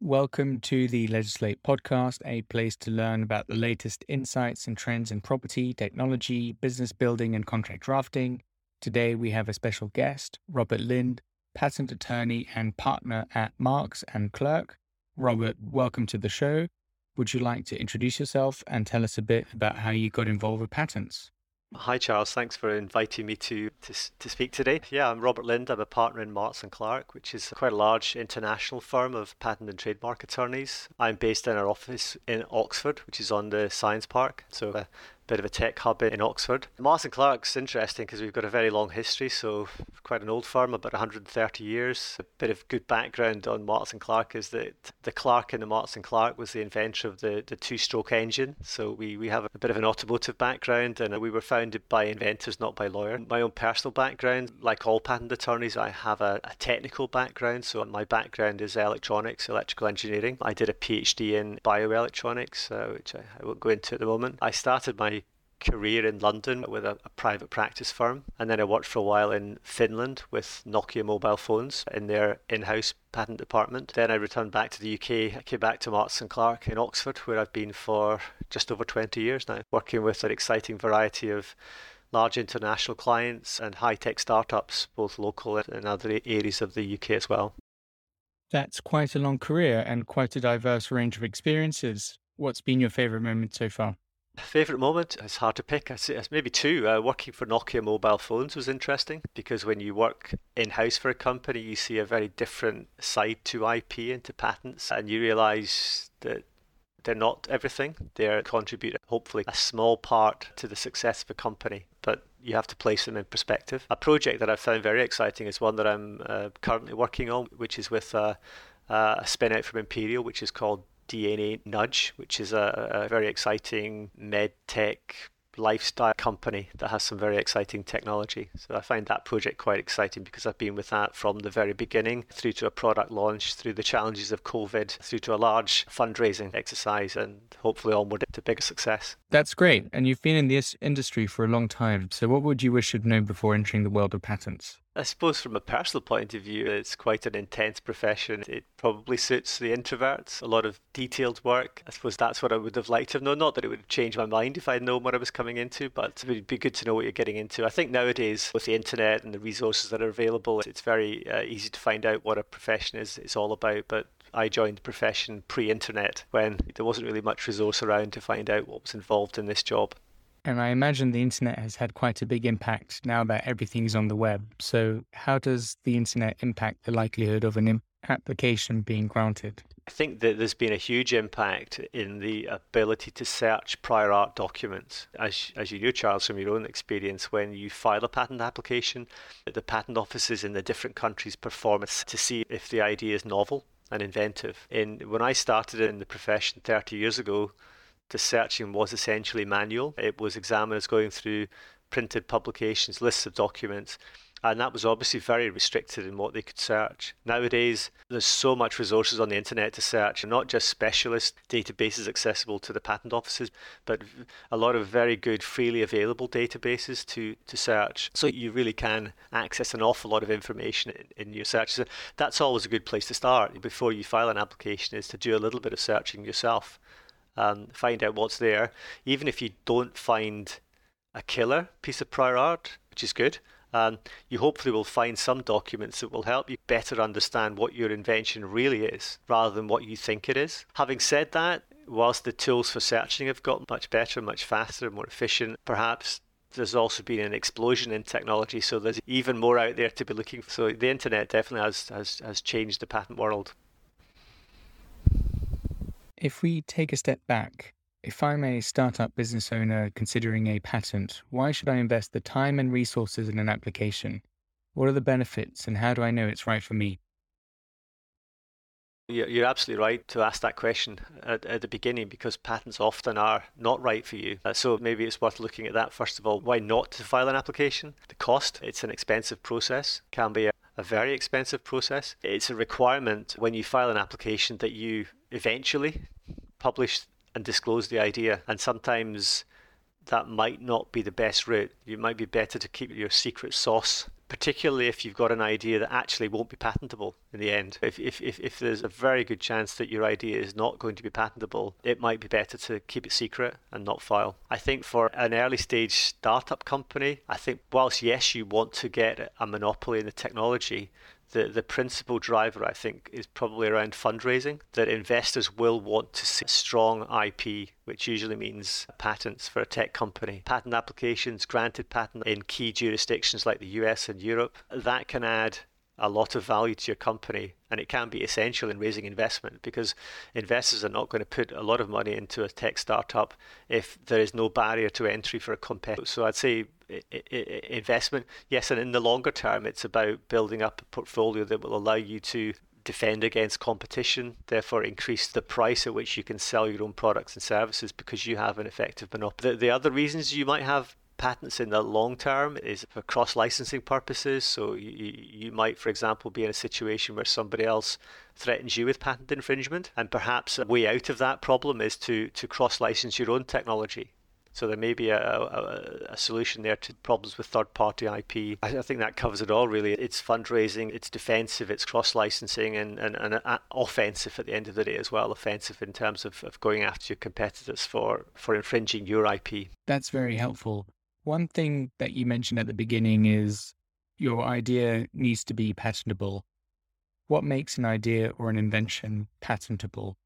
Welcome to the Legislate podcast, a place to learn about the latest insights and trends in property, technology, business building, and contract drafting. Today, we have a special guest, Robert Lind, patent attorney and partner at Marks and Clerk. Robert, welcome to the show. Would you like to introduce yourself and tell us a bit about how you got involved with patents? Hi, Charles. Thanks for inviting me to, to, to speak today. Yeah, I'm Robert Lind. I'm a partner in Marks and Clerk, which is quite a large international firm of patent and trademark attorneys. I'm based in our office in Oxford, which is on the Science Park. So, uh, bit of a tech hub in Oxford. Marks and Clerk's interesting because we've got a very long history, so quite an old firm, about 130 years. A bit of good background on Marks and Clerk is that the Clerk in the Marks and Clerk was the inventor of the, the two-stroke engine. So we, we have a bit of an automotive background, and we were founded by inventors, not by lawyers. My own personal background, like all patent attorneys, I have a, a technical background. So my background is electronics, electrical engineering. I did a PhD in bioelectronics, uh, which I, I won't go into at the moment. I started my career in London with a, a, private practice firm, and then I worked for a while in Finland with Nokia mobile phones in their in-house patent department. Then I returned back to the UK. I came back to Marks and Clerk in Oxford, where I've been for just over 20 years now, working with an exciting variety of large international clients and high-tech startups, both local and other areas of the UK as well. That's quite a long career and quite a diverse range of experiences. What's been your favorite moment so far? Favorite moment? It's hard to pick. It's maybe two. Uh, working for Nokia mobile phones was interesting because when you work in house for a company, you see a very different side to IP and to patents, and you realise that they're not everything. They contribute hopefully a small part to the success of a company, but you have to place them in perspective. A project that I've found very exciting is one that I'm uh, currently working on, which is with a, a spin out from Imperial, which is called DNA Nudge, which is a, a very exciting med tech lifestyle company that has some very exciting technology. So I find that project quite exciting because I've been with that from the very beginning through to a product launch, through the challenges of COVID, through to a large fundraising exercise, and hopefully onward to bigger success. That's great. And you've been in this industry for a long time. So what would you wish you'd known before entering the world of patents? I suppose from a personal point of view, it's quite an intense profession. It probably suits the introverts, a lot of detailed work. I suppose that's what I would have liked to have known. Not that it would have changed my mind if I'd known what I was coming into, but it would be good to know what you're getting into. I think nowadays, with the internet and the resources that are available, it's very uh, easy to find out what a profession is, is all about. But I joined the profession pre internet when there wasn't really much resource around to find out what was involved in this job. And I imagine the internet has had quite a big impact now that everything is on the web. So, how does the internet impact the likelihood of an application being granted? I think that there's been a huge impact in the ability to search prior art documents. As, as you know, Charles, from your own experience, when you file a patent application, the patent offices in the different countries perform to see if the idea is novel and inventive. In, when I started in the profession 30 years ago, the searching was essentially manual. It was examiners going through printed publications, lists of documents, and that was obviously very restricted in what they could search. Nowadays, there's so much resources on the internet to search, and not just specialist databases accessible to the patent offices, but a lot of very good freely available databases to, to search. So you really can access an awful lot of information in, in your search. So that's always a good place to start before you file an application is to do a little bit of searching yourself um, find out what's there. Even if you don't find a killer piece of prior art, which is good, um, you hopefully will find some documents that will help you better understand what your invention really is rather than what you think it is. Having said that, whilst the tools for searching have got much better, much faster, more efficient, perhaps there's also been an explosion in technology, so there's even more out there to be looking for. So the internet definitely has, has, has changed the patent world. If we take a step back, if I'm a startup business owner considering a patent, why should I invest the time and resources in an application? What are the benefits and how do I know it's right for me? You're absolutely right to ask that question at, at, the beginning because patents often are not right for you. Uh, so maybe it's worth looking at that first of all. Why not to file an application? The cost, it's an expensive process, can be a, very expensive process. It's a requirement when you file an application that you eventually publish and disclose the idea. And sometimes that might not be the best route. You might be better to keep your secret sauce particularly if you've got an idea that actually won't be patentable in the end. If, if, if, if there's a very good chance that your idea is not going to be patentable, it might be better to keep it secret and not file. I think for an early stage startup company, I think whilst yes, you want to get a monopoly in the technology, the, the principal driver, I think, is probably around fundraising. That investors will want to see strong IP, which usually means patents for a tech company. Patent applications, granted patent in key jurisdictions like the US and Europe, that can add a lot of value to your company and it can be essential in raising investment because investors are not going to put a lot of money into a tech startup if there is no barrier to entry for a competitor. So I'd say investment, yes, and in the longer term, it's about building up a portfolio that will allow you to defend against competition, therefore increase the price at which you can sell your own products and services because you have an effective monopoly. The, the other reasons you might have patents in the long term is for cross licensing purposes. So you, you might, for example, be in a situation where somebody else threatens you with patent infringement, and perhaps a way out of that problem is to, to cross license your own technology. So there may be a, a, a, solution there to problems with third-party IP. I, I, think that covers it all, really. It's fundraising, it's defensive, it's cross-licensing, and, and, and uh, offensive at the end of the day as well. Offensive in terms of, of going after your competitors for, for infringing your IP. That's very helpful. One thing that you mentioned at the beginning is your idea needs to be patentable. What makes an idea or an invention patentable?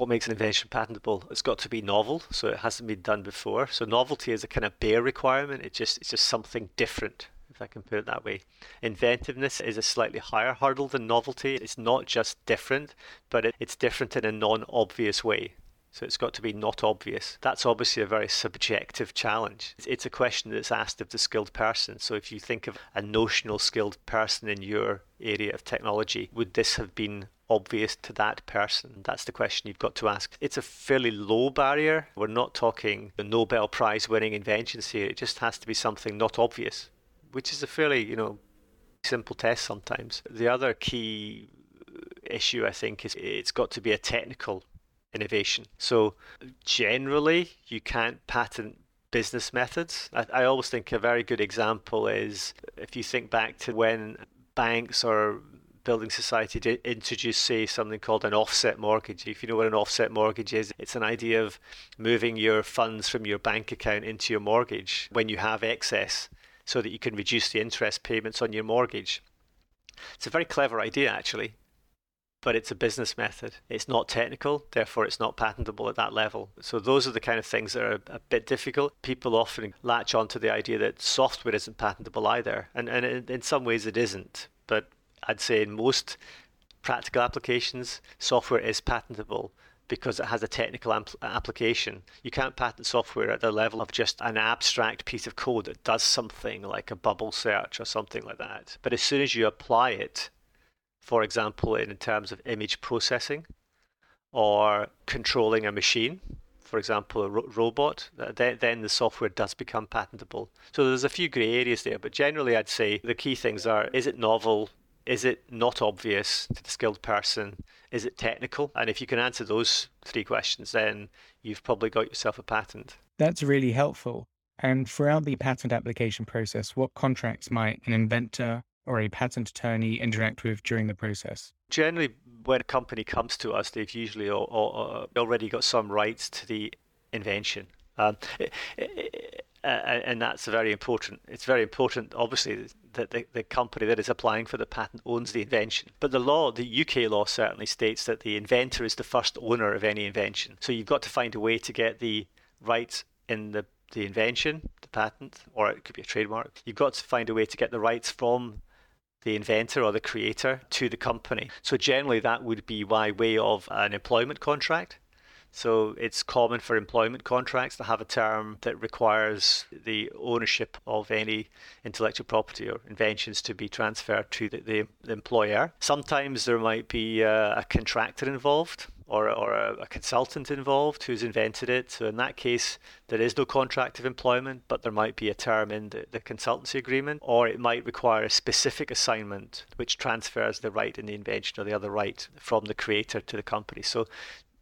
what makes an invention patentable? It's got to be novel, so it hasn't been done before. So novelty is a kind of bare requirement. It just it's just something different, if I can put it that way. Inventiveness is a slightly higher hurdle than novelty. It's not just different, but it, it's different in a non-obvious way. So it's got to be not obvious. That's obviously a very subjective challenge. It's a question that's asked of the skilled person. So if you think of a notional skilled person in your area of technology, would this have been obvious to that person? That's the question you've got to ask. It's a fairly low barrier. We're not talking the Nobel Prize winning inventions here. It just has to be something not obvious, which is a fairly, you know, simple test sometimes. The other key issue I think is it's got to be a technical innovation. So generally, you can't patent business methods. I, I, always think a very good example is if you think back to when banks or building society did introduce, say, something called an offset mortgage. If you know what an offset mortgage is, it's an idea of moving your funds from your bank account into your mortgage when you have excess so that you can reduce the interest payments on your mortgage. It's a very clever idea, actually but it's a business method. It's not technical, therefore it's not patentable at that level. So those are the kind of things that are a bit difficult. People often latch onto the idea that software isn't patentable either, and and in some ways it isn't. But I'd say in most practical applications, software is patentable because it has a technical ampl- application. You can't patent software at the level of just an abstract piece of code that does something like a bubble search or something like that. But as soon as you apply it for example, in terms of image processing or controlling a machine, for example, a ro- robot, then, then the software does become patentable. So there's a few grey areas there, but generally I'd say the key things are is it novel? Is it not obvious to the skilled person? Is it technical? And if you can answer those three questions, then you've probably got yourself a patent. That's really helpful. And throughout the patent application process, what contracts might an inventor or a patent attorney interact with during the process? Generally, when a company comes to us, they've usually already got some rights to the invention. Um, and that's very important. It's very important, obviously, that the, the company that is applying for the patent owns the invention. But the law, the UK law, certainly states that the inventor is the first owner of any invention. So you've got to find a way to get the rights in the, the invention, the patent, or it could be a trademark. You've got to find a way to get the rights from the inventor or the creator to the company. So generally that would be by way of an employment contract. So it's common for employment contracts to have a term that requires the ownership of any intellectual property or inventions to be transferred to the, the, the employer. Sometimes there might be a, a contractor involved or, or a, a, consultant involved who's invented it. So in that case, there is no contract of employment, but there might be a term in the, the consultancy agreement, or it might require a specific assignment which transfers the right in the invention or the other right from the creator to the company. So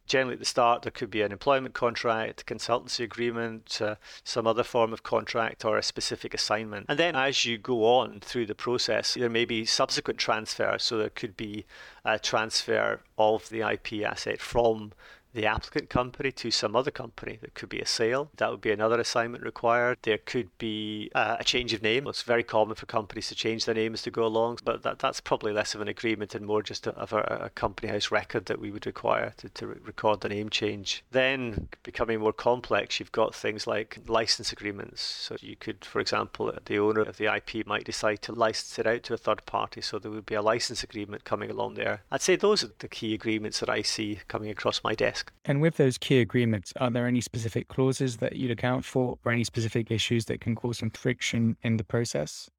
generally at the start there could be an employment contract, consultancy agreement, uh, some other form of contract, or a specific assignment. And then as you go on through the process, there may be subsequent transfers. So there could be a transfer of the IP asset from the applicant company to some other company. There could be a sale. That would be another assignment required. There could be uh, a change of name. It's very common for companies to change their names to go along, but that, that's probably less of an agreement and more just a, of a, a company house record that we would require to, to record the name change. Then, becoming more complex, you've got things like license agreements. So you could, for example, the owner of the IP might decide to license it out to a third party. So there would be a license agreement coming along there. I'd say those are the key agreements that I see coming across my desk. And with those key agreements, are there any specific clauses that you'd account for or any specific issues that can cause some friction in the process?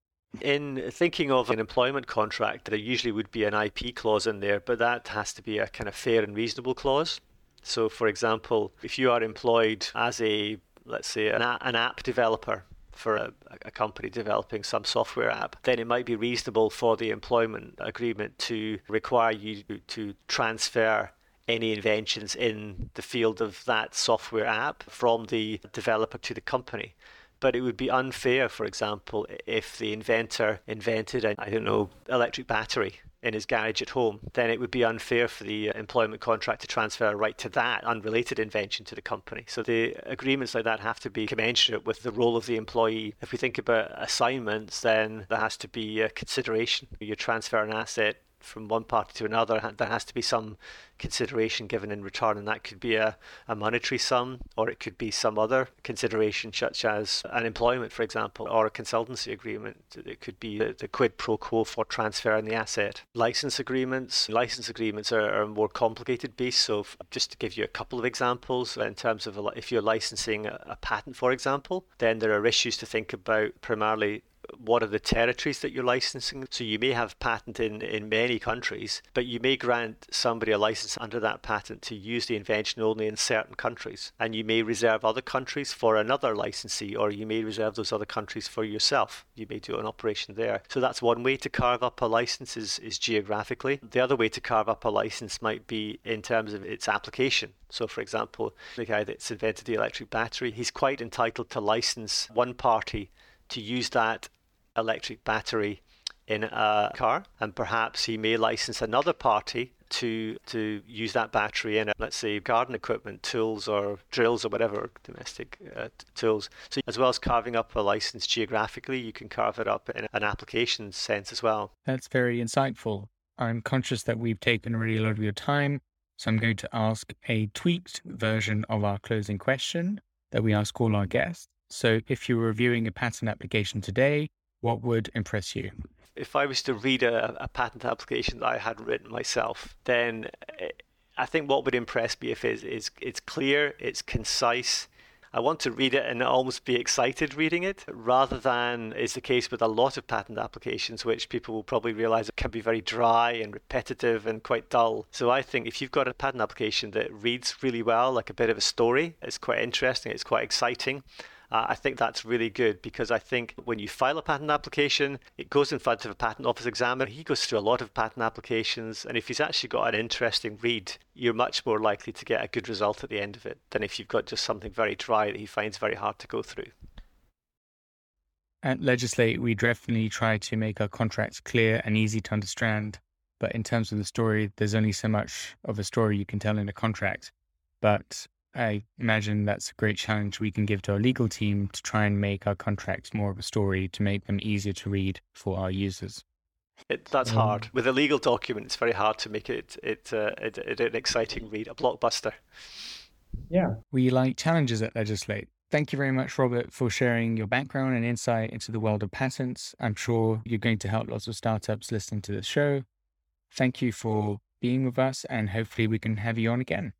In thinking of an employment contract, there usually would be an IP clause in there, but that has to be a kind of fair and reasonable clause. So, for example, if you are employed as a, let's say, an, an app developer for a, a, company developing some software app, then it might be reasonable for the employment agreement to require you to transfer any inventions in the field of that software app from the developer to the company. But it would be unfair, for example, if the inventor invented an, I don't know, electric battery in his garage at home, then it would be unfair for the uh, employment contract to transfer a right to that unrelated invention to the company. So the agreements like that have to be commensurate with the role of the employee. If we think about assignments, then there has to be a consideration. You transfer an asset from one party to another, there has to be some consideration given in return, and that could be a, a monetary sum, or it could be some other consideration, such as an employment, for example, or a consultancy agreement. It could be the, the quid pro quo for transferring the asset. License agreements. License agreements are, are a more complicated beast. So, just to give you a couple of examples, in terms of if you're licensing a, a patent, for example, then there are issues to think about primarily what are the territories that you're licensing. So you may have patent in, in many countries, but you may grant somebody a license under that patent to use the invention only in certain countries. And you may reserve other countries for another licensee, or you may reserve those other countries for yourself. You may do an operation there. So that's one way to carve up a license is, is geographically. The other way to carve up a license might be in terms of its application. So, for example, the guy that's invented the electric battery, he's quite entitled to license one party to use that electric battery in a car, and perhaps he may license another party to to use that battery in, let's say, garden equipment, tools or drills or whatever domestic uh, tools. So as well as carving up a license geographically, you can carve it up in an application sense as well. That's very insightful. I'm conscious that we've taken really a lot of your time, so I'm going to ask a tweaked version of our closing question that we ask all our guests. So if you're reviewing a patent application today, what would impress you? If I was to read a, a patent application that I had written myself, then eh, I think what would impress me if is, is it's clear, it's concise. I want to read it and almost be excited reading it, rather than is the case with a lot of patent applications, which people will probably realize can be very dry and repetitive and quite dull. So I think if you've got a patent application that reads really well, like a bit of a story, it's quite interesting, it's quite exciting uh, I think that's really good because I think when you file a patent application, it goes in front of a patent office examiner. He goes through a lot of patent applications, and if he's actually got an interesting read, you're much more likely to get a good result at the end of it than if you've got just something very dry that he finds very hard to go through. At Legislate, we definitely try to make our contracts clear and easy to understand. But in terms of the story, there's only so much of a story you can tell in a contract. But I imagine that's a great challenge we can give to our legal team to try and make our contracts more of a story to make them easier to read for our users. It, that's um, hard. With a legal document, it's very hard to make it, it, uh, it, it an exciting read, a blockbuster. Yeah. We like challenges at Legislate. Thank you very much, Robert, for sharing your background and insight into the world of patents. I'm sure you're going to help lots of startups listening to the show. Thank you for being with us, and hopefully, we can have you on again.